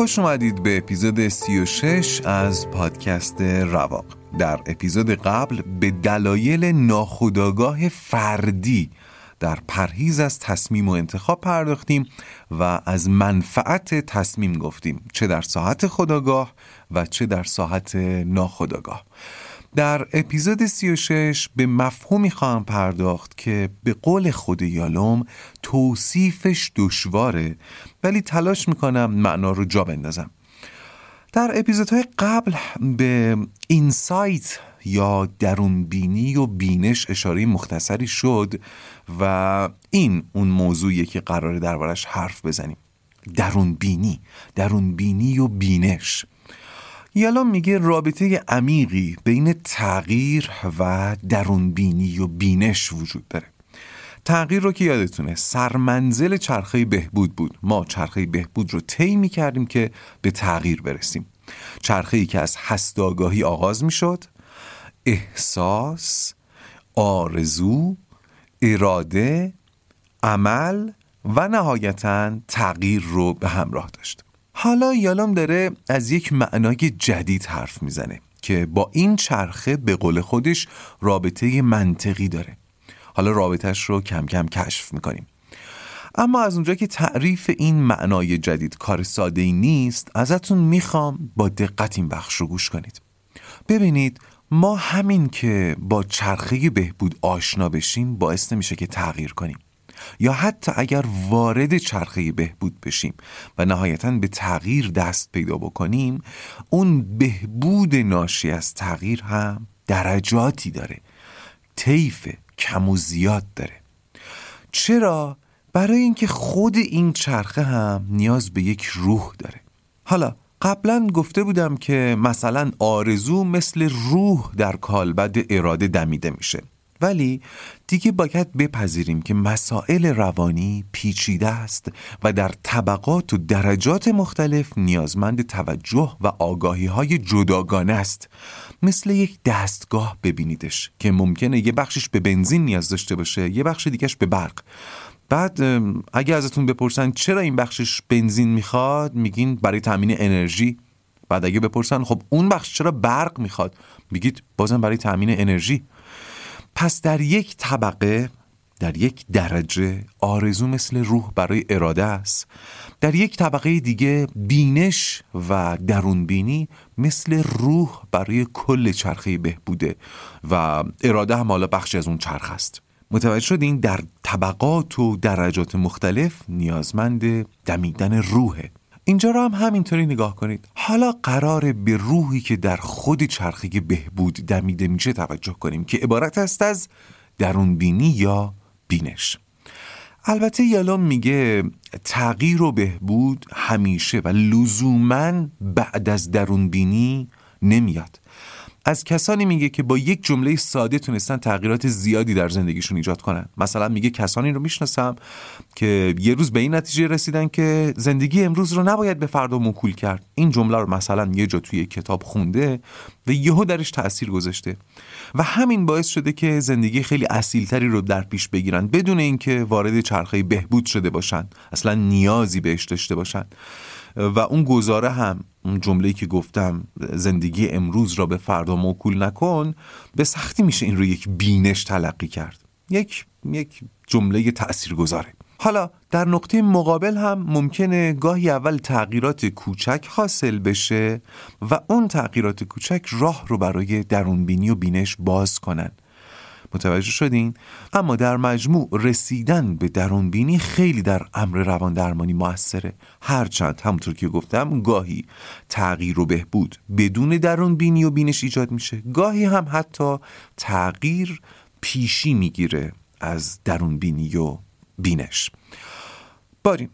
خوش اومدید به اپیزود 36 از پادکست رواق. در اپیزود قبل به دلایل ناخودآگاه فردی در پرهیز از تصمیم و انتخاب پرداختیم و از منفعت تصمیم گفتیم چه در ساحت خداگاه و چه در ساحت ناخداگاه در اپیزود 36 به مفهومی خواهم پرداخت که به قول خود یالوم توصیفش دشواره ولی تلاش می‌کنم معنا رو جا بندازم. در اپیزودهای قبل به اینسایت یا درون بینی و بینش اشاره مختصری شد و این اون موضوعیه که قراره دربارش حرف بزنیم. درون بینی درون بینی و بینش. یالا میگه رابطه عمیقی بین تغییر و درونبینی و بینش وجود داره. تغییر رو که یادتونه سرمنزل چرخه بهبود بود. ما چرخه بهبود رو طی کردیم که به تغییر برسیم. چرخه ای که از هستاگاهی آغاز می شد احساس آرزو اراده عمل و نهایتا تغییر رو به همراه داشت. حالا یالام داره از یک معنای جدید حرف می‌زنه که با این چرخه به قول خودش رابطه منطقی داره. حالا رابطهش رو کم کم کشف می‌کنیم. اما از اونجا که تعریف این معنای جدید کار ساده ای نیست ازتون می‌خوام با دقت این بخش رو گوش کنید. ببینید ما همین که با چرخه بهبود آشنا بشیم باعث نمیشه که تغییر کنیم. یا حتی اگر وارد چرخه بهبود بشیم و نهایتا به تغییر دست پیدا بکنیم اون بهبود ناشی از تغییر هم درجاتی داره طیف کم و زیاد داره. چرا؟ برای اینکه خود این چرخه هم نیاز به یک روح داره. حالا قبلا گفته بودم که مثلا آرزو مثل روح در کالبد اراده دمیده میشه. ولی دیگه باید بپذیریم که مسائل روانی پیچیده است و در طبقات و درجات مختلف نیازمند توجه و آگاهی های جداگانه است. مثل یک دستگاه ببینیدش که ممکنه یه بخشش به بنزین نیاز داشته باشه یه بخش دیگهش به برق. بعد اگه ازتون بپرسن چرا این بخشش بنزین می‌خواد میگین برای تامین انرژی. بعد اگه بپرسن خب اون بخش چرا برق می‌خواد؟ میگید بازم برای تامین انرژی. پس در یک طبقه در یک درجه آرزو مثل روح برای اراده است. در یک طبقه دیگه بینش و درون بینی مثل روح برای کل چرخه بهبوده و اراده هم حالا بخشی از اون چرخ است. متوجه شدین در طبقات و درجات مختلف نیازمند دمیدن روحه. اینجا رو هم همینطوری نگاه کنید. حالا قرار به روحی که در خود چرخه بهبود دمیده میشه توجه کنیم که عبارت است از درون بینی یا بینش. البته یالام میگه تغییر و بهبود همیشه و لزوما بعد از درون بینی نمیاد. از کسانی میگه که با یک جمله ساده تونستن تغییرات زیادی در زندگیشون ایجاد کنن. مثلا میگه کسانی رو می‌شناسم که یه روز به این نتیجه رسیدن که زندگی امروز رو نباید به فردا موکول کرد. این جمله رو مثلا یه جا توی کتاب خونده و یهو درش تاثیر گذاشته. و همین باعث شده که زندگی خیلی اصیلتری رو در پیش بگیرن بدون اینکه وارد چرخه بهبود شده باشن اصلا نیازی بهش داشته باشن. و اون گزاره هم اون جمله‌ای که گفتم زندگی امروز را به فردا موکول نکن به سختی میشه این رو یک بینش تلقی کرد. یک یک جمله تاثیرگذاره حالا در نقطه مقابل هم ممکنه گاهی اول تغییرات کوچک حاصل بشه و اون تغییرات کوچک راه رو برای درونبینی و بینش باز کنن. متوجه شدین؟ اما در مجموع رسیدن به درون بینی خیلی در امر روان درمانی موثره. هرچند همونطور که گفتم گاهی تغییر و بهبود بدون درون بینی و بینش ایجاد میشه. گاهی هم حتی تغییر پیشی می‌گیره از درون بینی و بینش. باریم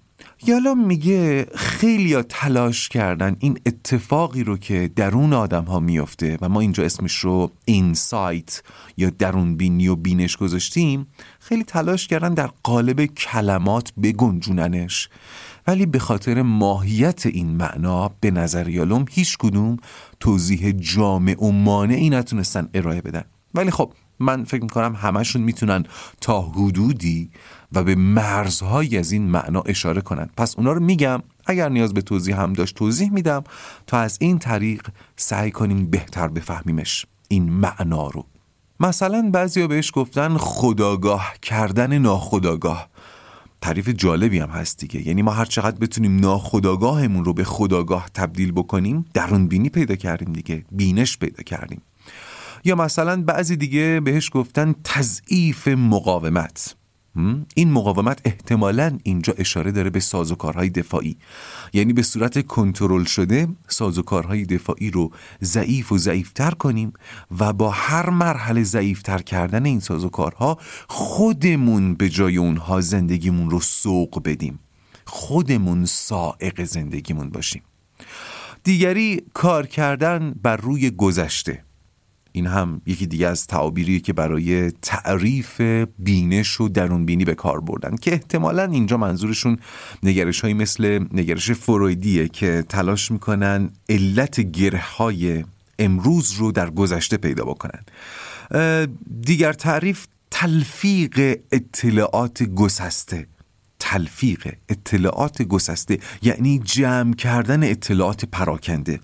یالا میگه خیلی تلاش کردن این اتفاقی رو که درون آدم ها میفته و ما اینجا اسمش رو اینسایت یا درون بینی و بینش گذاشتیم خیلی تلاش کردن در قالب کلمات بگنجوننش. ولی به خاطر ماهیت این معنا به نظر یالوم هیچ کدوم توضیح جامع و مانعی نتونستن ارائه بدن. ولی خب من فکر می‌کنم همشون می‌تونن تا حدودی و به مرزهایی از این معنا اشاره کنن. پس اونا رو میگم اگر نیاز به توضیح هم داشت توضیح میدم تا از این طریق سعی کنیم بهتر بفهمیمش این معنا رو. مثلا بعضیا بهش گفتن خداگاه کردن ناخداگاه. تعریف جالبی هم هست دیگه. یعنی ما هر چقدر بتونیم ناخداگاهمون رو به خداگاه تبدیل بکنیم درون بینی پیدا کردیم دیگه بینش پیدا کردیم. یا مثلا بعضی دیگه بهش گفتن تضعیف مقاومت. این مقاومت احتمالا اینجا اشاره داره به سازوکارهای دفاعی. یعنی به صورت کنترل شده سازوکارهای دفاعی رو ضعیف و ضعیفتر کنیم و با هر مرحله ضعیفتر کردن این سازوکارها خودمون به جای اونها زندگیمون رو سوق بدیم. خودمون سائق زندگیمون باشیم. دیگری کار کردن بر روی گذشته. این هم یکی دیگه از تعابیری که برای تعریف بینش و درون بینی به کار بردن که احتمالا اینجا منظورشون نگرش های مثل نگرش فرویدیه که تلاش می‌کنن علت گره های امروز رو در گذشته پیدا بکنن. دیگر تعریف تلفیق اطلاعات گسسته. تلفیق اطلاعات گسسته یعنی جمع کردن اطلاعات پراکنده.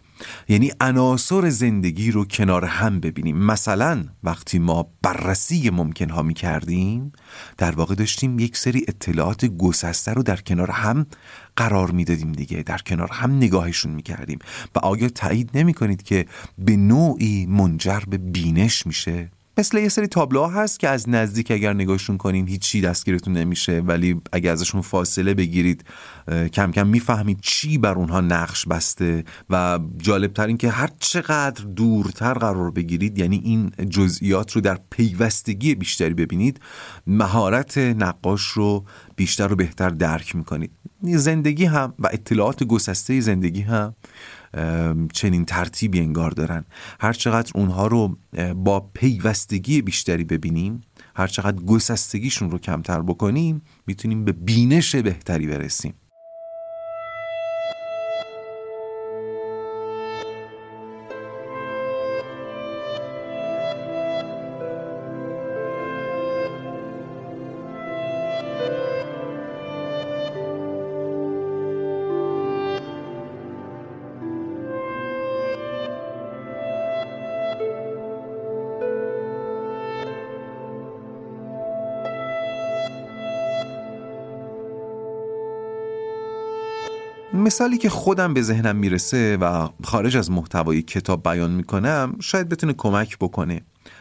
یعنی عناصر زندگی رو کنار هم ببینیم. مثلا وقتی ما بررسی ممکن ها می کردیم در واقع داشتیم یک سری اطلاعات گسسته رو در کنار هم قرار می‌دادیم دیگه در کنار هم نگاهشون می کردیم و آیا تایید نمی کنید که به نوعی منجر به بینش میشه؟ مثل یه سری تابلوها هست که از نزدیک اگر نگاهشون کنین هیچی دستگیرتون نمیشه ولی اگر ازشون فاصله بگیرید کم کم می‌فهمید چی بر اونها نقش بسته و جالب ترین که هر چقدر دورتر قرار بگیرید یعنی این جزئیات رو در پیوستگی بیشتری ببینید مهارت نقاش رو بیشتر و بهتر درک می‌کنید. زندگی هم و اطلاعات گسسته زندگی هم چنین ترتیبی انگار دارن. هر چقدر اونها رو با پیوستگی بیشتری ببینیم هر چقدر گسستگیشون رو کمتر بکنیم می‌تونیم به بینش بهتری برسیم. مثالی که خودم به ذهنم می‌رسه و خارج از محتوای کتاب بیان می‌کنم شاید بتونه کمک بکنه.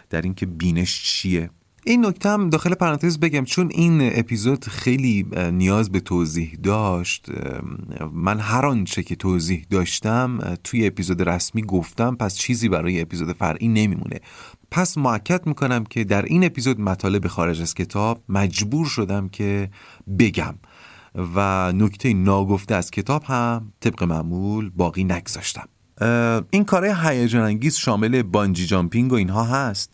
در اینکه بینش چیه. این نکته هم داخل پرانتز بگم چون این اپیزود خیلی نیاز به توضیح داشت من هر آنچه که توضیح داشتم توی اپیزود رسمی گفتم پس چیزی برای اپیزود فرعی نمیمونه. پس معکد می‌کنم که در این اپیزود مطالب خارج از کتاب مجبور شدم که بگم. و نکته ناگفته از کتاب هم طبق معمول باقی نگذاشتم. این کارهای هیجان انگیز شامل بانجی جامپینگ و اینها هست.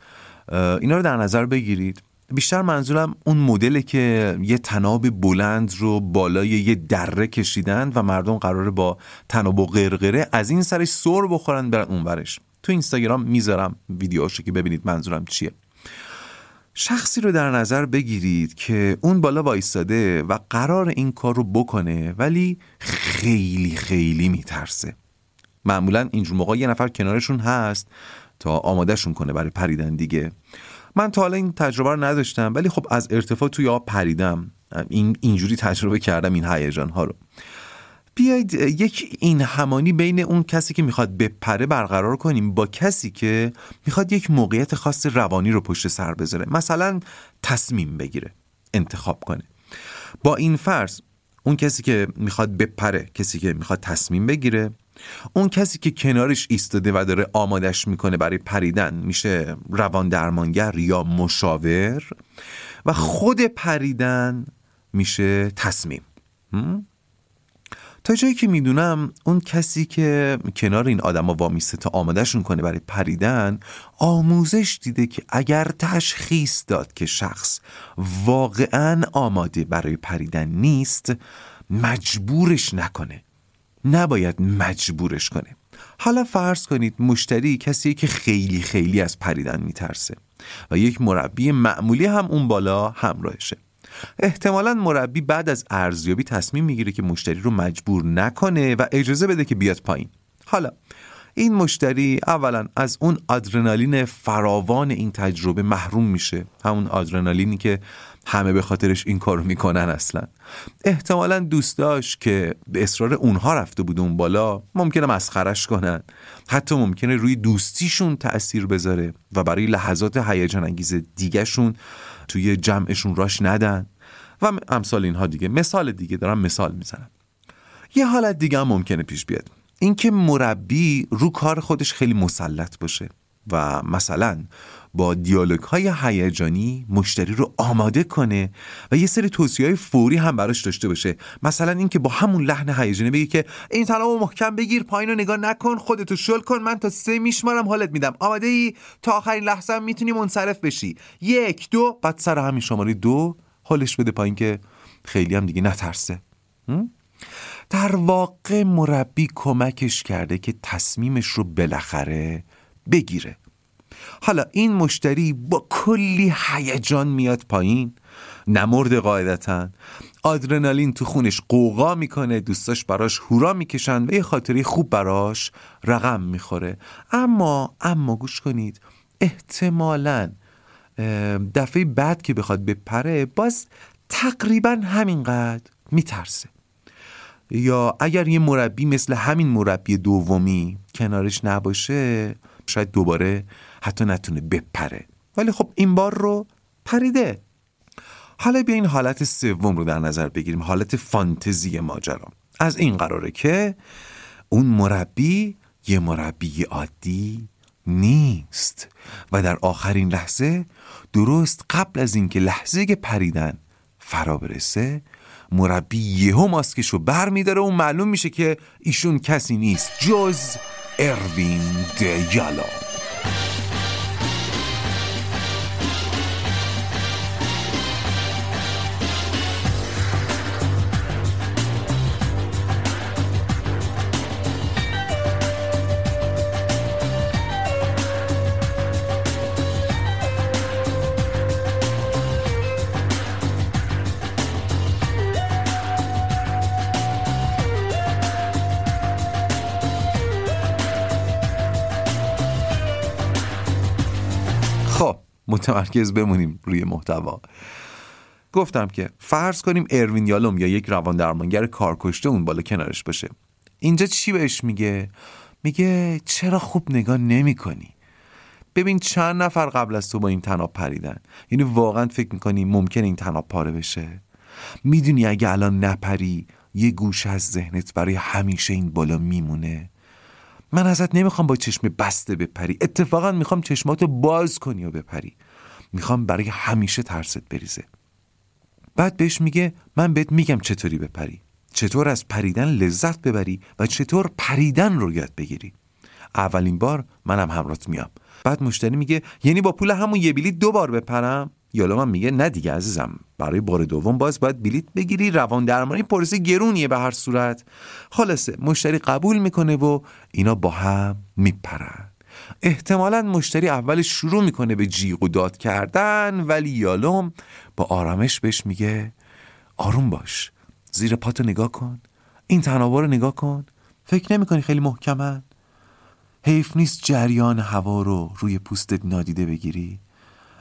اینا رو در نظر بگیرید. بیشتر منظورم اون مدل که یه تناب بلند رو بالای یه دره کشیدن و مردم قراره با تناب و غرغره از این سرش سر بخورن برن اون برش تو اینستاگرام می‌ذارم ویدیوهاشو که ببینید منظورم چیه. شخصی رو در نظر بگیرید که اون بالا وایستاده و قرار این کار رو بکنه ولی خیلی خیلی میترسه. معمولا اینجور موقع یه نفر کنارشون هست تا آمادهشون کنه برای پریدن دیگه. من تا حالا این تجربه رو نداشتم ولی خب از ارتفاع توی آب پریدم. این اینجوری تجربه کردم این هیجان ها رو. بیایید یک این همانی بین اون کسی که می‌خواد بپره برقرار کنیم با کسی که می‌خواد یک موقعیت خاص روانی رو پشت سر بذاره. مثلا تصمیم بگیره انتخاب کنه. با این فرض اون کسی که می‌خواد بپره کسی که می‌خواد تصمیم بگیره اون کسی که کنارش ایستاده و داره آمادش می‌کنه برای پریدن میشه روان درمانگر یا مشاور و خود پریدن میشه تصمیم. تا جایی که می‌دونم اون کسی که کنار این آدم وامیسته تا آمادهشون کنه برای پریدن آموزش دیده که اگر تشخیص داد که شخص واقعا آماده برای پریدن نیست مجبورش نکنه. نباید مجبورش کنه. حالا فرض کنید مشتری کسی که خیلی خیلی از پریدن میترسه و یک مربی معمولی هم اون بالا همراهشه. احتمالا مربی بعد از ارزیابی تصمیم می‌گیره که مشتری رو مجبور نکنه و اجازه بده که بیاد پایین. حالا این مشتری اولا از اون آدرنالین فراوان این تجربه محروم میشه. همون آدرنالینی که همه به خاطرش این کارو می‌کنن اصلا. احتمالا دوست داشت که به اصرار اونها رفته بود اون بالا. ممکنه مسخرش کنن. حتی ممکنه روی دوستیشون تأثیر بذاره و برای لحظات هیجان انگیز دیگهشون توی جمعشون راش ندن. و امثال اینها دیگه. مثال دیگه دارم مثال می‌زنم. یه حالت دیگه هم ممکنه پیش بیاد. اینکه مربی رو کار خودش خیلی مسلط باشه. و مثلا با دیالوگ های هیجانی مشتری رو آماده کنه و یه سری توصیه های فوری هم براش داشته باشه. مثلا اینکه با همون لحن هیجانی بگه که این طلا محکم بگیر پایین رو نگاه نکن خودتو شل کن من تا سه میشمارم حالت میدم. آماده ای تا آخرین لحظه هم می‌تونی منصرف بشی. یک دو بعد سر همین شماره دو حالش بده پایین که خیلی هم دیگه نترسه. در واقع مربی کمکش کرده که تصمیمش رو بالاخره بگیره. حالا این مشتری با کلی هیجان میاد پایین. نمرد قاعدتا آدرنالین تو خونش قوقا می‌کنه دوستاش براش هورا می‌کشن و یه خاطری خوب براش رقم می‌خوره. اما اما گوش کنید احتمالا دفعه بعد که بخواد بپره باز تقریبا همینقدر میترسه. یا اگر یه مربی مثل همین مربی دومی کنارش نباشه شاید دوباره حتی نتونه بپره. ولی خب این بار رو پریده. حالا بیا این حالت سوم رو در نظر بگیریم حالت فانتزی ماجرا. از این قراره که اون مربی یه مربی عادی نیست و در آخرین لحظه درست قبل از اینکه لحظه پریدن فرا برسه مربی یهو رو بر میداره و معلوم میشه که ایشون کسی نیست. جز اروین دیالا متمرکز بمونیم روی محتوا. گفتم که فرض کنیم اروین یالوم یا یک روان درمانگر کارکشته اون بالا کنارش باشه. اینجا چی بهش میگه؟ میگه چرا خوب نگاه نمی کنی؟ ببین چند نفر قبل از تو با این تناب پریدن. یعنی واقعا فکر می‌کنی ممکن این تناب پاره بشه؟ می‌دونی اگه الان نپری یه گوش از ذهنت برای همیشه این بالا میمونه. من ازت نمی‌خوام با چشم بسته بپری. اتفاقا می‌خوام چشماتو باز کنی و بپری. می‌خوام برای همیشه ترست بریزه. بعد بهش میگه من بهت میگم چطوری بپری. چطور از پریدن لذت ببری و چطور پریدن رو یاد بگیری. اولین بار منم همرات میام. بعد مشتری میگه یعنی با پول همون یه بلیت دو بار بپرم؟ یالا من میگه نه دیگه عزیزم. برای بار دوم باز باید بلیت بگیری روان درمانی پرسه گرونیه به هر صورت. خلاصه مشتری قبول می‌کنه و اینا با هم میپرن. احتمالا مشتری اول شروع می‌کنه به جیغ و داد کردن ولی یالوم با آرامش بهش میگه آروم باش زیر پاتو نگاه کن این تنابا رو نگاه کن فکر نمی‌کنی خیلی محکمن. حیف نیست جریان هوا رو روی پوستت نادیده بگیری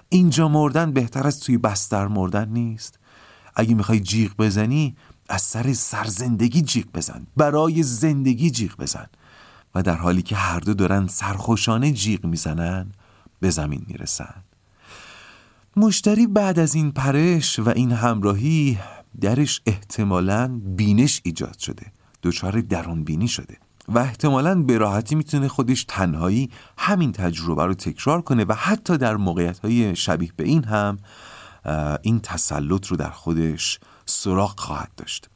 اینجا مردن بهتر از توی بستر مردن نیست. اگه می‌خوای جیغ بزنی از سر سرزندگی جیغ بزن برای زندگی جیغ بزن. و در حالی که هر دو دارن سرخوشانه جیغ می‌زنن به زمین می‌رسن. مشتری بعد از این پرش و این همراهی درش احتمالا بینش ایجاد شده. دچار درون بینی شده و احتمالا به راحتی می‌تونه خودش تنهایی همین تجربه رو تکرار کنه و حتی در موقعیت های شبیه به این هم این تسلط رو در خودش سراغ خواهد داشت.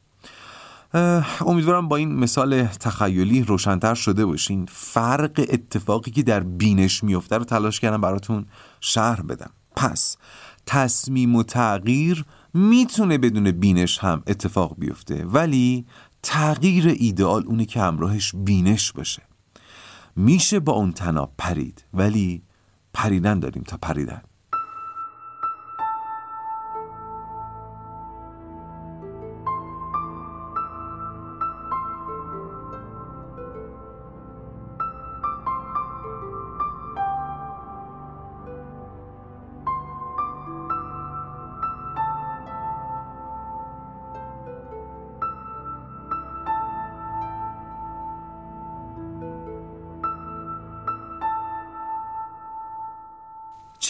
امیدوارم با این مثال تخیلی روشنتر شده باشین. فرق اتفاقی که در بینش میفته رو تلاش کردم براتون شهر بدم. پس تصمیم و تغییر می‌تونه بدون بینش هم اتفاق بیفته ولی تغییر ایدئال اونه که همراهش بینش باشه. میشه با اون تناب پرید ولی پریدن داریم تا پریدن.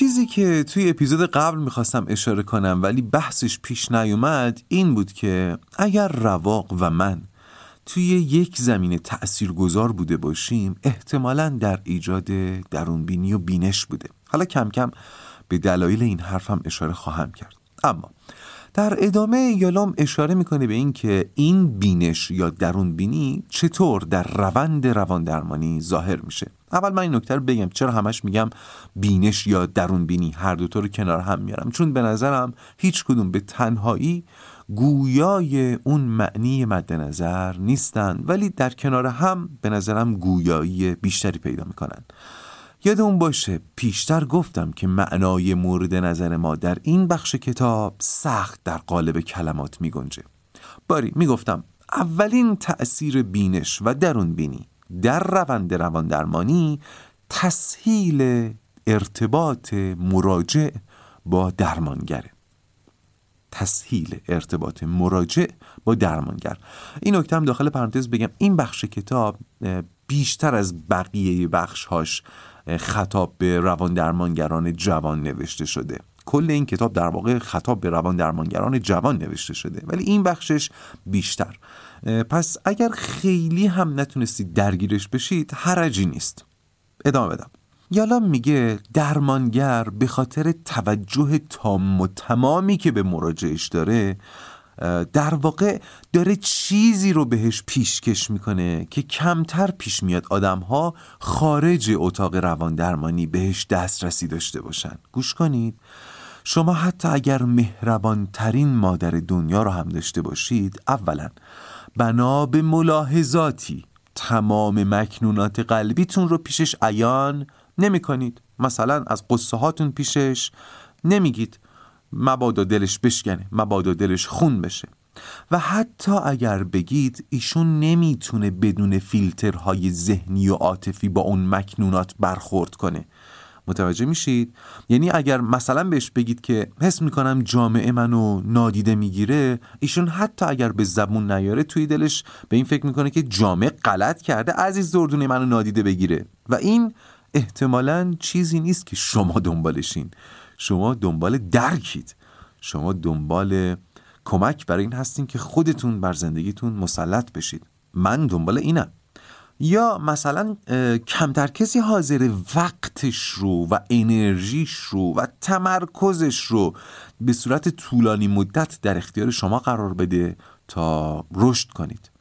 چیزی که توی اپیزود قبل می‌خواستم اشاره کنم ولی بحثش پیش نیومد این بود که اگر رواق و من توی یک زمینه تأثیر گذار بوده باشیم احتمالا در ایجاد درونبینی و بینش بوده. حالا کم کم به دلایل این حرفم اشاره خواهم کرد. اما در ادامه یالام اشاره می‌کنه به این که این بینش یا درون بینی چطور در روند روان درمانی ظاهر میشه. اول من این نکته رو بگم چرا همش میگم بینش یا درون بینی؟ هر دوتا رو کنار هم میارم. چون به نظرم هیچ کدوم به تنهایی گویای اون معنی مد نظر نیستن ولی در کنار هم به نظرم گویایی بیشتری پیدا می‌کنن. یادمون باشه پیشتر گفتم که معنای مورد نظر ما در این بخش کتاب سخت در قالب کلمات می گنجه باری می گفتم اولین تأثیر بینش و درون بینی در روند روان درمانی تسهیل ارتباط مراجع با درمانگره. تسهیل ارتباط مراجع با درمانگر. این نکته هم داخل پرانتز بگم. این بخش کتاب بیشتر از بقیه بخشهاش خطاب به روان درمانگران جوان نوشته شده. کل این کتاب در واقع خطاب به روان درمانگران جوان نوشته شده ولی این بخشش بیشتر. پس اگر خیلی هم نتونستید درگیرش بشید حرجی نیست. ادامه بدم. یالا میگه درمانگر به خاطر توجه تام و تمامی که به مراجعش داره در واقع داره چیزی رو بهش پیشکش می‌کنه که کمتر پیش میاد آدم ها خارج اتاق روان درمانی بهش دسترسی داشته باشن. گوش کنید. شما حتی اگر مهربان ترین مادر دنیا رو هم داشته باشید اولا بنا به ملاحظاتی تمام مکنونات قلبیتون رو پیشش عیان نمی کنید مثلا از قصه هاتون پیشش نمیگید. مبادا دلش بشکنه مبادا دلش خون بشه. و حتی اگر بگید ایشون نمی‌تونه بدون فیلترهای ذهنی و عاطفی با اون مکنونات برخورد کنه. متوجه میشید؟ یعنی اگر مثلا بهش بگید که حس می‌کنم جامعه منو نادیده می‌گیره ایشون حتی اگر به زبون نیاره توی دلش به این فکر می‌کنه که جامعه غلط کرده عزیز دردونه منو نادیده بگیره. و این احتمالا چیزی نیست که شما دنبالشین. شما دنبال درکید. شما دنبال کمک برای این هستین که خودتون بر زندگیتون مسلط بشید. من دنبال اینم. یا مثلا کمتر کسی حاضر وقتش رو و انرژیش رو و تمرکزش رو به صورت طولانی مدت در اختیار شما قرار بده تا رشد کنید.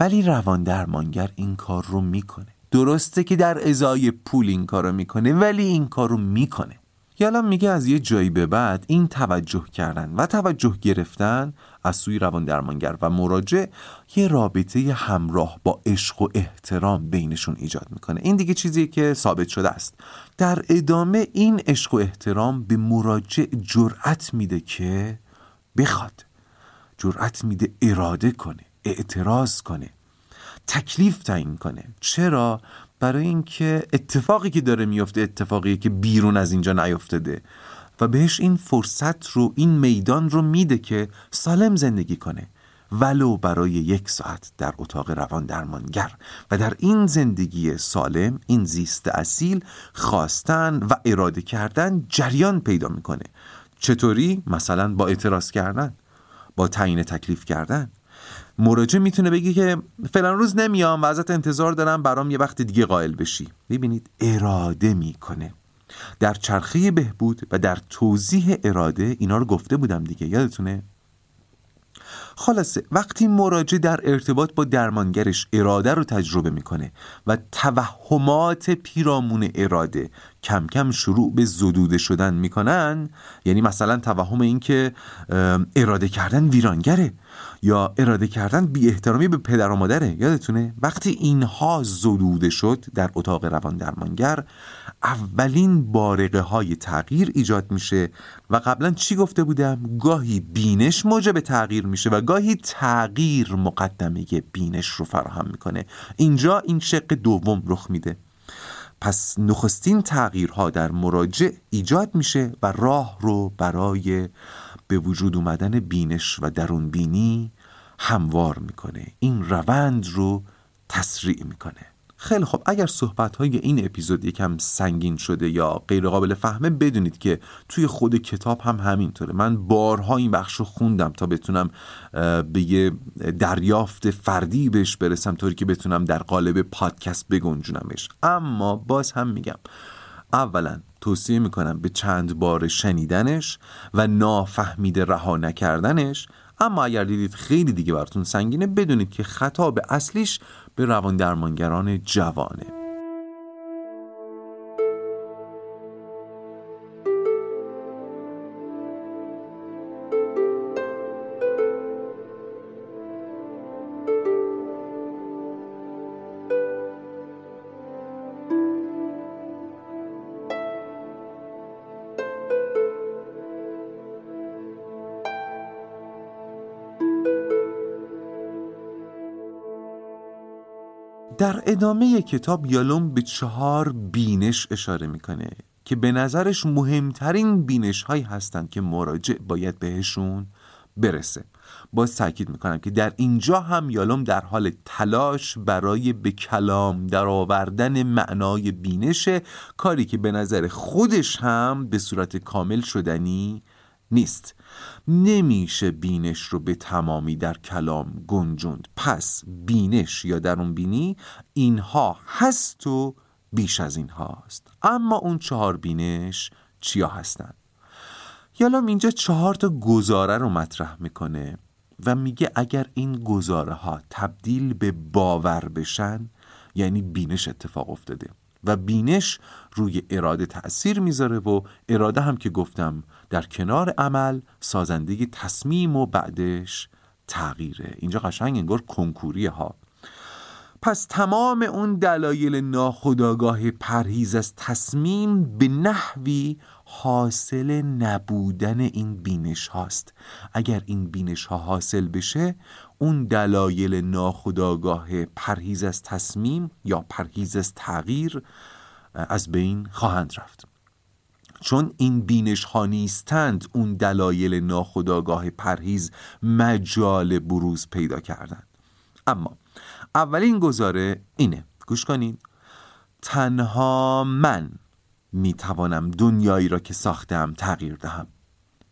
ولی روان درمانگر این کار رو می‌کنه. درسته که در ازای پول این کار رو می‌کنه ولی این کار رو می‌کنه. یالا میگه از یه جایی به بعد این توجه کردن و توجه گرفتن از سوی روان درمانگر و مراجع یه رابطه همراه با عشق و احترام بینشون ایجاد می‌کنه. این دیگه چیزی که ثابت شده است. در ادامه این عشق و احترام به مراجع جرأت میده که بخواد. جرأت میده اراده کنه اعتراض کنه تکلیف تعیین کنه. چرا؟ برای اینکه اتفاقی که داره میفته اتفاقی که بیرون از اینجا نیفتاده و بهش این فرصت رو این میدان رو میده که سالم زندگی کنه. ولو برای یک ساعت در اتاق روان درمانگر و در این زندگی سالم این زیست اصیل خواستن و اراده کردن جریان پیدا می‌کنه. چطوری؟ مثلا با اعتراض کردن با تعیین تکلیف کردن. مراجع می‌تونه بگی که فلان روز نمیام و ازت انتظار دارم برام یه وقت دیگه قائل بشی. ببینید اراده می‌کنه. در چرخه بهبود و در توضیح اراده اینا رو گفته بودم دیگه. یادتونه؟ خلاصه وقتی مراجع در ارتباط با درمانگرش اراده رو تجربه می‌کنه و توهمات پیرامون اراده کم کم شروع به زدوده شدن می‌کنن یعنی مثلا توهم این که اراده کردن ویرانگره. یا اراده کردن بی احترامی به پدر و مادره یادتونه؟ وقتی اینها زدوده شد در اتاق روان درمانگر اولین بارقه های تغییر ایجاد میشه و قبلا چی گفته بودم؟ گاهی بینش موجب تغییر میشه و گاهی تغییر مقدمه بینش رو فراهم می‌کنه. اینجا این شق دوم رخ میده. پس نخستین تغییرها در مراجع ایجاد میشه و راه رو برای به وجود اومدن بینش و درون بینی هموار می‌کنه. این روند رو تسریع می‌کنه. خیلی خب اگر صحبت های این اپیزود یکم سنگین شده یا غیر قابل فهمه بدونید که توی خود کتاب هم همینطوره. من بارها این بخش رو خوندم تا بتونم به یه دریافت فردی بهش برسم طوری که بتونم در قالب پادکست بگنجونمش. اما باز هم میگم اولا توصیه می‌کنم به چند بار شنیدنش و نافهمیده رها نکردنش اما اگر دیدید خیلی دیگه براتون سنگینه بدونید که خطاب اصلیش به روان درمانگران جوانه. ادامه کتاب یالوم به چهار بینش اشاره می‌کنه که به نظرش مهمترین بینش هایی هستند که مراجع باید بهشون برسه. باز تاکید می‌کنم که در اینجا هم یالوم در حال تلاش برای به کلام در آوردن معنای بینش کاری که به نظر خودش هم به صورت کامل شدنی نیست. نمیشه بینش رو به تمامی در کلام گنجوند. پس بینش یا درون بینی اینها هست و بیش از این هاست اما اون چهار بینش چیا هستند یالام اینجا چهار تا گزاره رو مطرح می‌کنه و میگه اگر این گزاره ها تبدیل به باور بشن یعنی بینش اتفاق افتاده و بینش روی اراده تأثیر می‌ذاره و اراده هم که گفتم در کنار عمل سازنده تصمیم و بعدش تغییره. اینجا قشنگ انگار کنکوری ها. پس تمام اون دلایل ناخداگاه پرهیز از تصمیم به نحوی حاصل نبودن این بینش هاست. اگر این بینش ها حاصل بشه اون دلایل ناخداگاه پرهیز از تصمیم یا پرهیز از تغییر از بین خواهند رفت. چون این بینش ها نیستند اون دلایل ناخداگاه پرهیز مجال بروز پیدا کردند. اما اولین گزاره اینه. گوش کنید تنها من می توانم دنیایی را که ساختم تغییر دهم.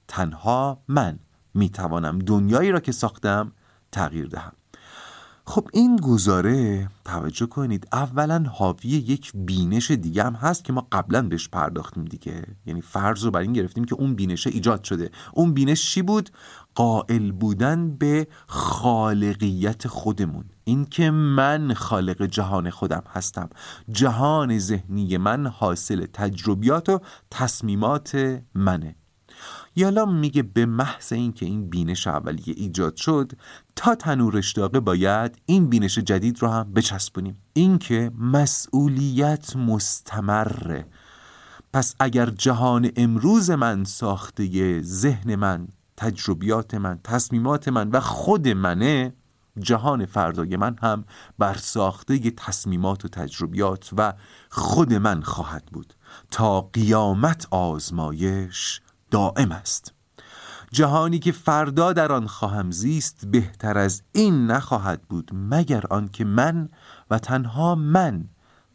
تنها من می توانم دنیایی را که ساختم تغییر دهم. خب این گزاره توجه کنید اولا حاوی یک بینش دیگه هم هست که ما قبلا بهش پرداختیم دیگه. یعنی فرض رو بر این گرفتیم که اون بینشه ایجاد شده. اون بینش چی بود؟ قائل بودن به خالقیت خودمون. اینکه من خالق جهان خودم هستم. جهان ذهنی من حاصل تجربیات و تصمیمات منه. یالا میگه به محض اینکه این بینش اولیه ایجاد شد تا تنورش داغه باید این بینش جدید رو هم بچسبونیم. اینکه مسئولیت مستمره. پس اگر جهان امروز من ساخته ذهن من تجربیات من تصمیمات من و خود منه جهان فردای من هم بر ساخته تصمیمات و تجربیات و خود من خواهد بود. تا قیامت آزمایش دائم است. جهانی که فردا در آن خواهم زیست بهتر از این نخواهد بود مگر آنکه من و تنها من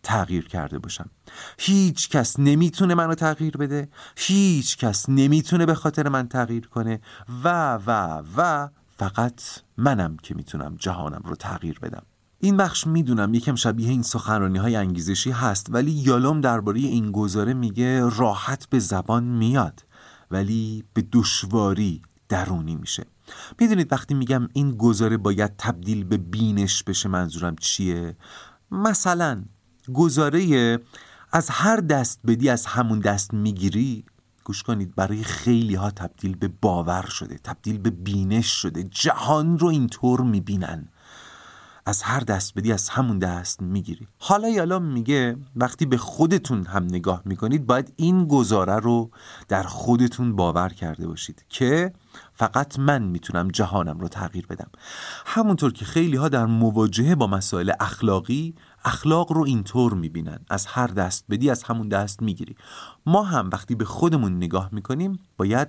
تغییر کرده باشم. هیچ کس نمی‌تونه منو تغییر بده هیچ کس نمی‌تونه به خاطر من تغییر کنه و و و فقط منم که می‌تونم جهانم رو تغییر بدم. این بخش می‌دونم یکم شبیه این سخنرانی های انگیزشی هست ولی یالوم درباره این گزاره میگه راحت به زبان میاد. ولی به دشواری درونی میشه. می‌دونید وقتی میگم این گزاره باید تبدیل به بینش بشه منظورم چیه؟ مثلا گزاره از هر دست بدی از همون دست می‌گیری گوش کنید برای خیلی ها تبدیل به باور شده تبدیل به بینش شده جهان رو اینطور می‌بینن. از هر دست بدی از همون دست می‌گیری. حالا یالا میگه وقتی به خودتون هم نگاه می‌کنید باید این گزاره رو در خودتون باور کرده باشید که فقط من می‌تونم جهانم رو تغییر بدم. همونطور که خیلی ها در مواجهه با مسائل اخلاقی اخلاق رو اینطور می‌بینن. از هر دست بدی از همون دست می‌گیری. ما هم وقتی به خودمون نگاه می‌کنیم باید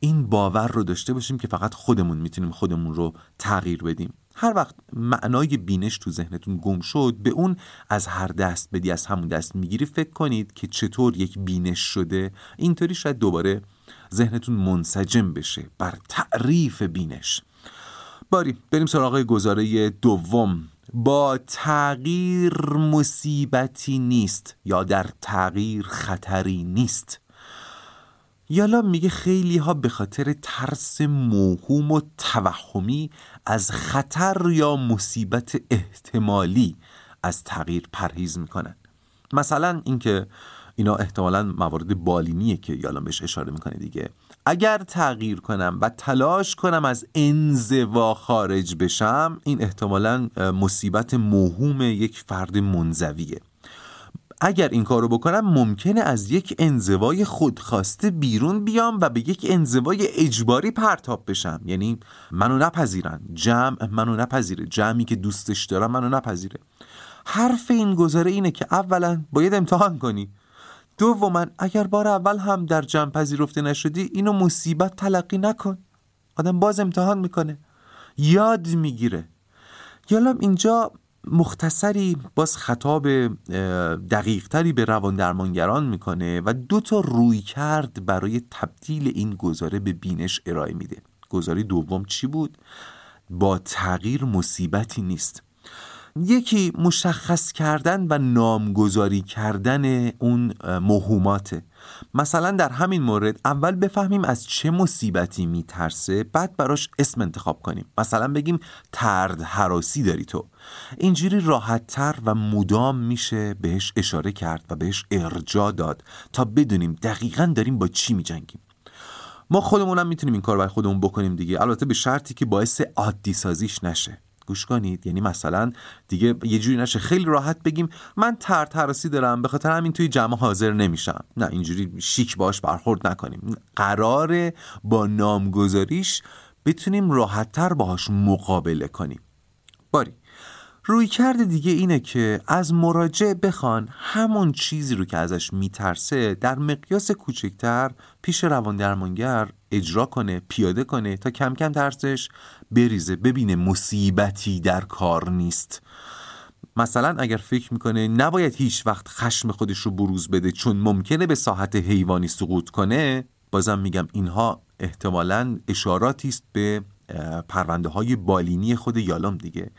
این باور رو داشته باشیم که فقط خودمون می‌تونیم خودمون رو تغییر بدیم. هر وقت معنای بینش تو ذهنتون گم شد به اون از هر دست بدی از همون دست می‌گیری فکر کنید که چطور یک بینش شده. اینطوری شاید دوباره ذهنتون منسجم بشه بر تعریف بینش. باری بریم سراغ گزاره دوم. با تغییر مصیبتی نیست یا در تغییر خطری نیست. یالا میگه خیلی ها به خاطر ترس موهوم و توهمی از خطر یا مصیبت احتمالی از تغییر پرهیز می‌کنن. مثلا اینکه اینا احتمالا موارد بالینیه که یالا بهش اشاره می‌کنه دیگه. اگر تغییر کنم و تلاش کنم از انزوا خارج بشم این احتمالا مصیبت موهوم یک فرد منزویه. اگر این کارو بکنم ممکنه از یک انزوای خودخواسته بیرون بیام و به یک انزوای اجباری پرتاب بشم. یعنی منو نپذیرن. جمع منو نپذیره. جمعی که دوستش دارم منو نپذیره. حرف این گذاره اینه که اولا باید امتحان کنی. دوما اگر بار اول هم در جمع پذیرفته نشدی اینو مصیبت تلقی نکن. آدم باز امتحان می‌کنه. یاد می‌گیره. یالا اینجا مختصری باز خطاب دقیقتری به روان درمانگران می‌کنه و دو تا روی کرد برای تبدیل این گزاره به بینش ارائه میده. گزاره دوم چی بود؟ با تغییر مصیبتی نیست. یکی مشخص کردن و نامگذاری کردن اون موهوماته مثلا در همین مورد اول بفهمیم از چه مصیبتی میترسه بعد براش اسم انتخاب کنیم. مثلا بگیم ترد حراسی داری تو. اینجوری راحتتر و مدام میشه بهش اشاره کرد و بهش ارجا داد تا بدونیم دقیقا داریم با چی میجنگیم. ما خودمونم می‌تونیم این کار برای خودمون بکنیم دیگه. البته به شرطی که باعث عادی سازیش نشه. گوش کنید. یعنی مثلا دیگه یه جوری نشه. خیلی راحت بگیم من تر ترسی دارم به خاطر همین توی جمع حاضر نمیشم. نه اینجوری شیک باش برخورد نکنیم. قراره با نامگذاریش بتونیم راحتتر باهاش مقابله کنیم. باری. روی کرده دیگه اینه که از مراجع بخوان همون چیزی رو که ازش میترسه در مقیاس کوچکتر پیش روان درمانگر اجرا کنه پیاده کنه تا کم کم ترسش بریزه ببینه مصیبتی در کار نیست. مثلا اگر فکر می‌کنه نباید هیچ وقت خشم خودش رو بروز بده چون ممکنه به ساحت حیوانی سقوط کنه بازم میگم اینها احتمالا اشاراتی است به پرونده های بالینی خود یالام دیگه.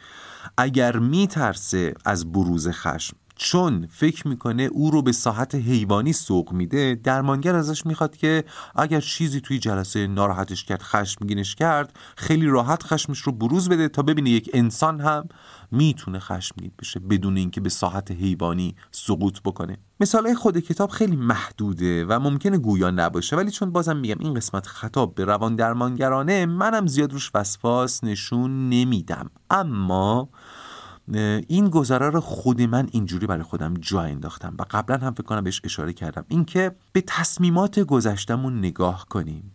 اگر میترسه از بروز خشم چون فکر می‌کنه او رو به ساحت حیوانی سوق میده درمانگر ازش می‌خواد که اگر چیزی توی جلسه ناراحتش کرد خشمگینش کرد خیلی راحت خشمش رو بروز بده تا ببینه یک انسان هم می‌تونه خشمگین بشه بدون اینکه به ساحت حیوانی سقوط بکنه. مثال خود کتاب خیلی محدوده و ممکنه گویا نباشه ولی چون بازم میگم این قسمت خطاب به روان درمانگرانه منم زیاد روش وسواس نشون نمیدم. اما این گذره رو خود من اینجوری برای خودم جا انداختم و قبلا هم فکر کنم بهش اشاره کردم. اینکه به تصمیمات گذشتمون نگاه کنیم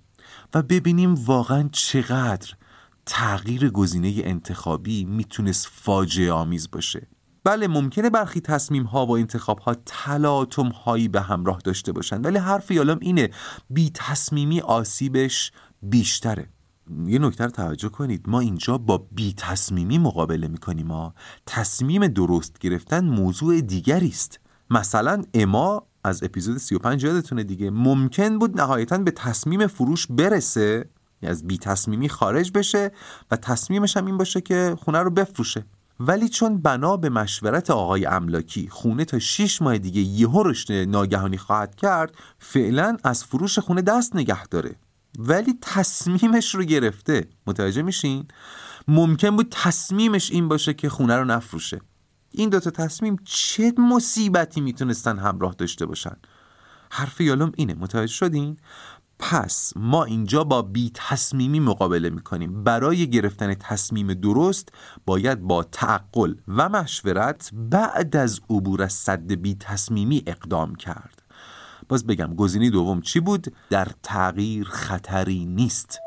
و ببینیم واقعا چقدر تغییر گزینه انتخابی می‌تونست فاجعه آمیز باشه. بله ممکنه برخی تصمیم ها و انتخاب ها تلاطم هایی به همراه داشته باشن ولی حرف یالم اینه بی تصمیمی آسیبش بیشتره. یه نکته رو توجه کنید. ما اینجا با بی تصمیمی مقابله می‌کنیم ما تصمیم درست گرفتن موضوع دیگری است. مثلا اما از اپیزود 35 یادتونه دیگه. ممکن بود نهایتا به تصمیم فروش برسه از بی تصمیمی خارج بشه و تصمیمش هم این باشه که خونه رو بفروشه. ولی چون بنا به مشورت آقای املاکی خونه تا 6 ماه دیگه یهو رشد ناگهانی خواهد کرد فعلا از فروش خونه دست نگه داره. ولی تصمیمش رو گرفته. متوجه میشین؟ ممکن بود تصمیمش این باشه که خونه رو نفروشه. این دوتا تصمیم چه مصیبتی می‌تونستن همراه داشته باشن؟ حرف یالوم اینه. متوجه شدین؟ پس ما اینجا با بی تصمیمی مقابله می‌کنیم. برای گرفتن تصمیم درست باید با تعقل و مشورت بعد از عبور از صد بی تصمیمی اقدام کرد. باز بگم گزینه دوم چی بود؟ در تغییر خطری نیست.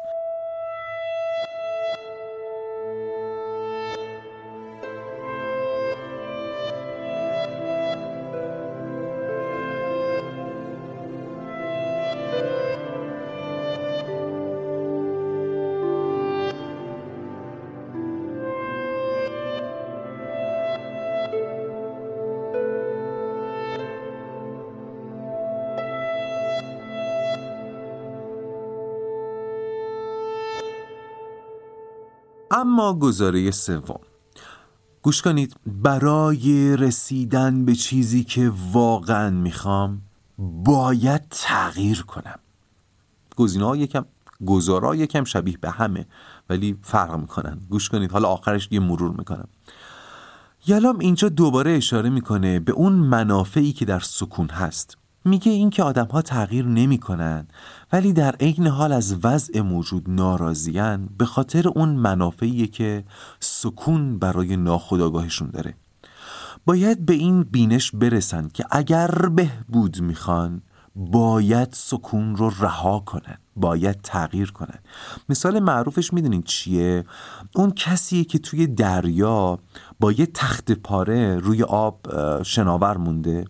اما گزاره سوم. گوش کنید برای رسیدن به چیزی که واقعا می‌خوام باید تغییر کنم. گزینه ها یکم گزارا یکم شبیه به همه ولی فرق می‌کنن. گوش کنید حالا آخرش یه مرور می‌کنم. یلام اینجا دوباره اشاره می‌کنه به اون منافعی که در سکون هست. میگه اینکه آدم ها تغییر نمی کنن ولی در عین حال از وضع موجود ناراضیان به خاطر اون منافعی که سکون برای ناخودآگاهشون داره. باید به این بینش برسند که اگر بهبود می‌خوان باید سکون رو رها کنن باید تغییر کنن. مثال معروفش می‌دونین چیه؟ اون کسیه که توی دریا با یه تخت پاره روی آب شناور مونده.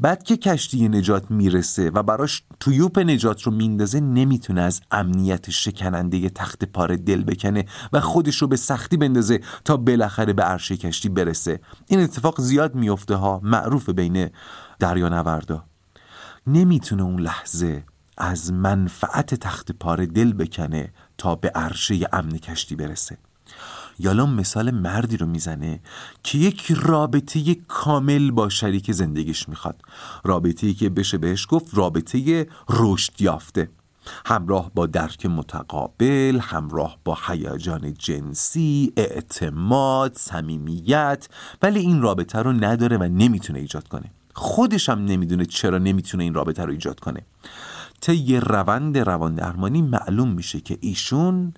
بعد که کشتی نجات می‌رسه و براش تویوپ نجات رو میندازه نمی‌تونه از امنیت شکننده یه تخت پاره دل بکنه و خودش رو به سختی بندازه تا بالاخره به عرشه کشتی برسه. این اتفاق زیاد میفته ها معروف بین دریا نوردا نمی‌تونه اون لحظه از منفعت تخت پاره دل بکنه تا به عرشه امن کشتی برسه. یالام مثال مردی رو می‌زنه که یک رابطه کامل با شریک زندگیش می‌خواد. رابطه‌ای که بشه بهش گفت رابطه رشد یافته. همراه با درک متقابل همراه با هیجان جنسی اعتماد صمیمیت ولی این رابطه رو نداره و نمی‌تونه ایجاد کنه. خودش هم نمی‌دونه چرا نمی‌تونه این رابطه رو ایجاد کنه. طی روند روان درمانی معلوم میشه که ایشون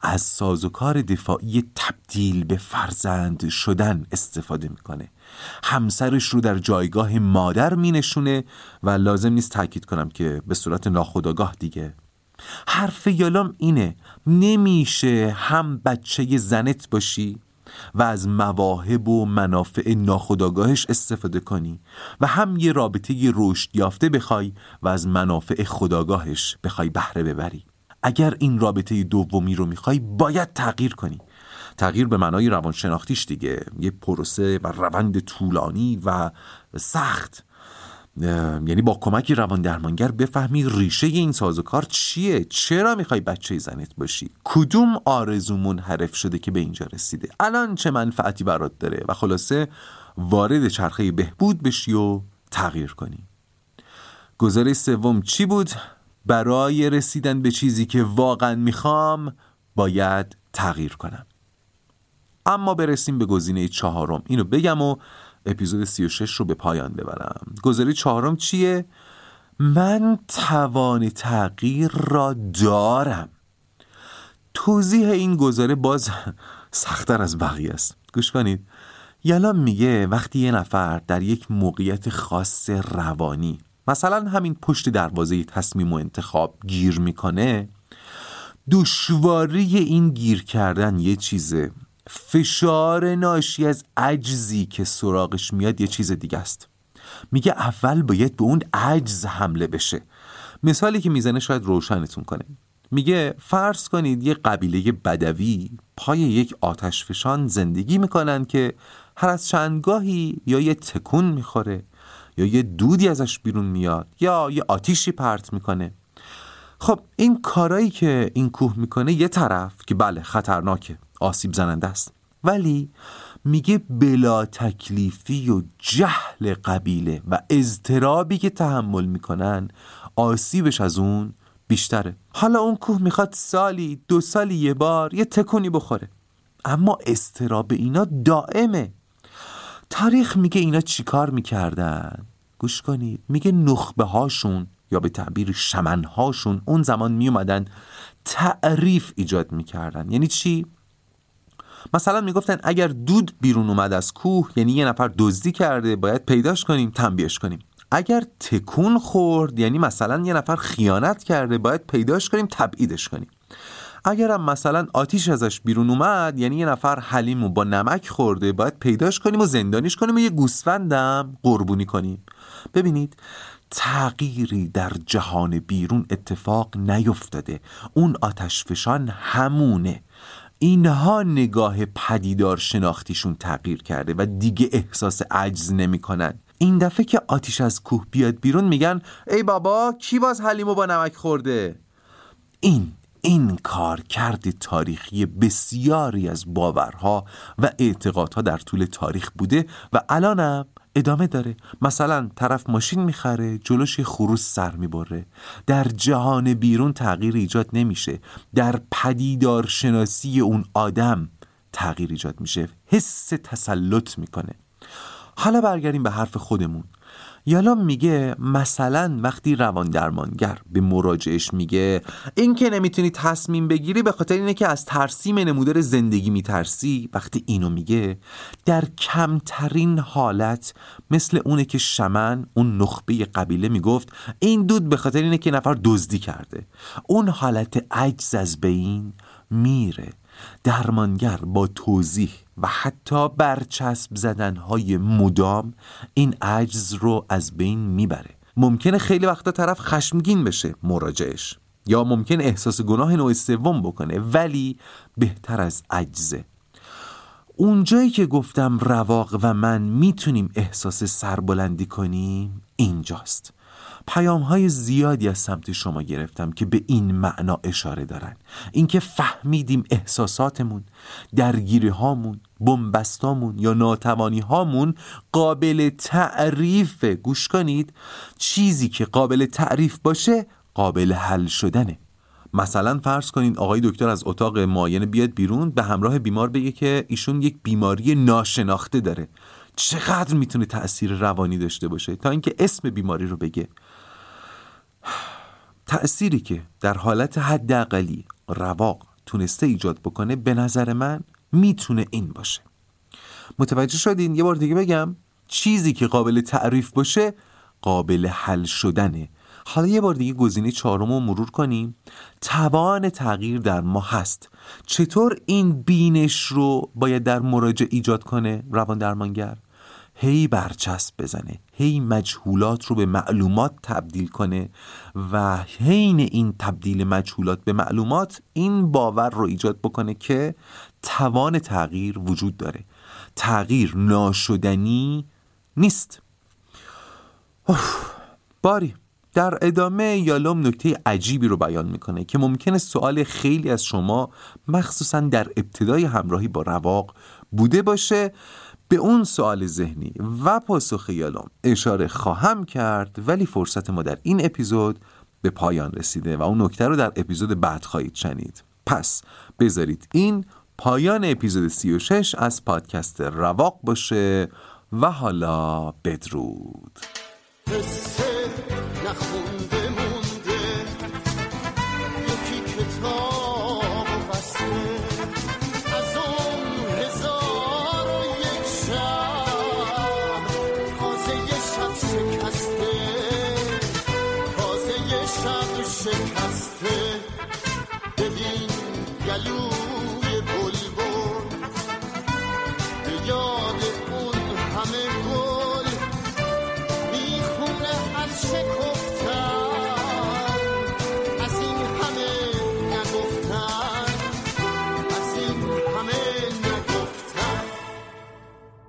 از سازوکار دفاعی تبدیل به فرزند شدن استفاده می‌کنه. همسرش رو در جایگاه مادر مینشونه و لازم نیست تاکید کنم که به صورت ناخودآگاه دیگه. حرف یالام اینه نمیشه هم بچه زنت باشی و از مواهب و منافع ناخودآگاهش استفاده کنی و هم یه رابطه رشد یافته بخوای و از منافع خداگاهش بخوای بهره ببری. اگر این رابطه دومی رو می‌خوای باید تغییر کنی. تغییر به معنای روانشناختیش دیگه. یه پروسه و روند طولانی و سخت. یعنی با کمک روان درمانگر بفهمی ریشه این سازوکار چیه؟ چرا می‌خوای بچه زنت باشی؟ کدوم آرزو منحرف شده که به اینجا رسیده؟ الان چه منفعتی برات داره؟ و خلاصه وارد چرخه بهبود بشی و تغییر کنی. گزاره سوم چی بود؟ برای رسیدن به چیزی که واقعا می‌خوام باید تغییر کنم. اما برسیم به گزینه چهارم. اینو بگم و اپیزود 36 رو به پایان ببرم. گزاره چهارم چیه؟ من توان تغییر را دارم. توضیح این گزاره باز سختتر از بقیه است. گوش کنید. یالا میگه وقتی یه نفر در یک موقعیت خاص روانی مثلا همین پشت دروازه تصمیم و انتخاب گیر می‌کنه دشواری این گیر کردن یه چیزه. فشار ناشی از عجزی که سراغش میاد یه چیز دیگه است. میگه اول باید به اون عجز حمله بشه. مثالی که می‌زنه شاید روشنتون کنه. میگه فرض کنید یه قبیله بدوی پای یک آتش فشان زندگی می‌کنن که هر از چندگاهی یا یه تکون می‌خوره یا یه دودی ازش بیرون میاد یا یه آتیشی پرت می‌کنه. خب این کارایی که این کوه می‌کنه یه طرف که بله خطرناکه. آسیب زننده است. ولی میگه بلا تکلیفی و جهل قبیله و اضطرابی که تحمل می‌کنن آسیبش از اون بیشتره. حالا اون کوه می‌خواد سالی دو سالی یه بار یه تکونی بخوره. اما استراب اینا دائمه. تاریخ میگه اینا چیکار می‌کردن؟ گوش کنید. میگه نخبه هاشون یا به تعبیر شمن هاشون اون زمان میومدن تعریف ایجاد می‌کردن. یعنی چی؟ مثلا می‌گفتن اگر دود بیرون اومد از کوه یعنی یه نفر دزدی کرده باید پیداش کنیم تنبیهش کنیم. اگر تکون خورد یعنی مثلا یه نفر خیانت کرده باید پیداش کنیم تبعیدش کنیم. اگرم مثلا آتیش ازش بیرون اومد یعنی یه نفر حلیمو با نمک خورده باید پیداش کنیم و زندانیش کنیم و یه گوسفندم قربونی کنیم. ببینید تغییری در جهان بیرون اتفاق نیفتاده. اون آتشفشان همونه. اینها نگاه پدیدار شناختیشون تغییر کرده و دیگه احساس عجز نمی‌کنن. این دفعه که آتیش از کوه بیاد بیرون میگن ای بابا کی باز حلیمو با نمک خورده؟ این این کار کرد تاریخی بسیاری از باورها و اعتقادها در طول تاریخ بوده و الانم ادامه داره. مثلا طرف ماشین می‌خره جلوش خروس سر می‌بره. در جهان بیرون تغییر ایجاد نمیشه. در پدیدار شناسی اون آدم تغییر ایجاد میشه. حس تسلط می‌کنه. حالا برگردیم به حرف خودمون. یالا میگه مثلا وقتی روان درمانگر به مراجعش میگه این که نمی‌تونی تصمیم بگیری به خاطر اینه که از ترسیم نمودار زندگی میترسی وقتی اینو میگه در کمترین حالت مثل اونه که شمن اون نخبه قبیله می‌گفت این دود به خاطر اینه که نفر دزدی کرده. اون حالت عجز از بین میره. درمانگر با توضیح و حتی برچسب زدنهای مدام این عجز رو از بین می‌بره. ممکنه خیلی وقتا طرف خشمگین بشه مراجعش یا ممکن احساس گناه نوع سوم بکنه ولی بهتر از عجزه. اونجایی که گفتم رواق و من می‌تونیم احساس سربلندی کنیم اینجاست. پیام های زیادی از سمت شما گرفتم که به این معنا اشاره دارن اینکه فهمیدیم احساساتمون درگیری هامون بمبستامون یا ناتوانی هامون قابل تعریف گوش کنید چیزی که قابل تعریف باشه قابل حل شدنه. مثلا فرض کنید آقای دکتر از اتاق معاینه بیاد بیرون به همراه بیمار بگه که ایشون یک بیماری ناشناخته داره. چقدر می‌تونه تأثیر روانی داشته باشه؟ تا اینکه اسم بیماری رو بگه. تأثیری که در حالت حداقلی رواق تونسته ایجاد بکنه به نظر من می‌تونه این باشه. متوجه شدین؟ یه بار دیگه بگم چیزی که قابل تعریف باشه قابل حل شدنه. حالا یه بار دیگه گزینه چهارم رو مرور کنیم. توان تغییر در ما هست. چطور این بینش رو باید در مراجع ایجاد کنه روان درمانگر؟ هی برچسب بزنه هی مجهولات رو به معلومات تبدیل کنه و حین این تبدیل مجهولات به معلومات این باور رو ایجاد بکنه که توان تغییر وجود داره. تغییر ناشدنی نیست. باری. در ادامه یالوم نکته عجیبی رو بیان می‌کنه که ممکنه سوال خیلی از شما مخصوصا در ابتدای همراهی با رواق بوده باشه به اون سوال ذهنی و پاسخ یالوم اشاره خواهم کرد ولی فرصت ما در این اپیزود به پایان رسیده و اون نکته رو در اپیزود بعد خواهید شنید. پس بذارید این پایان اپیزود 36 از پادکست رواق باشه و حالا بدرود.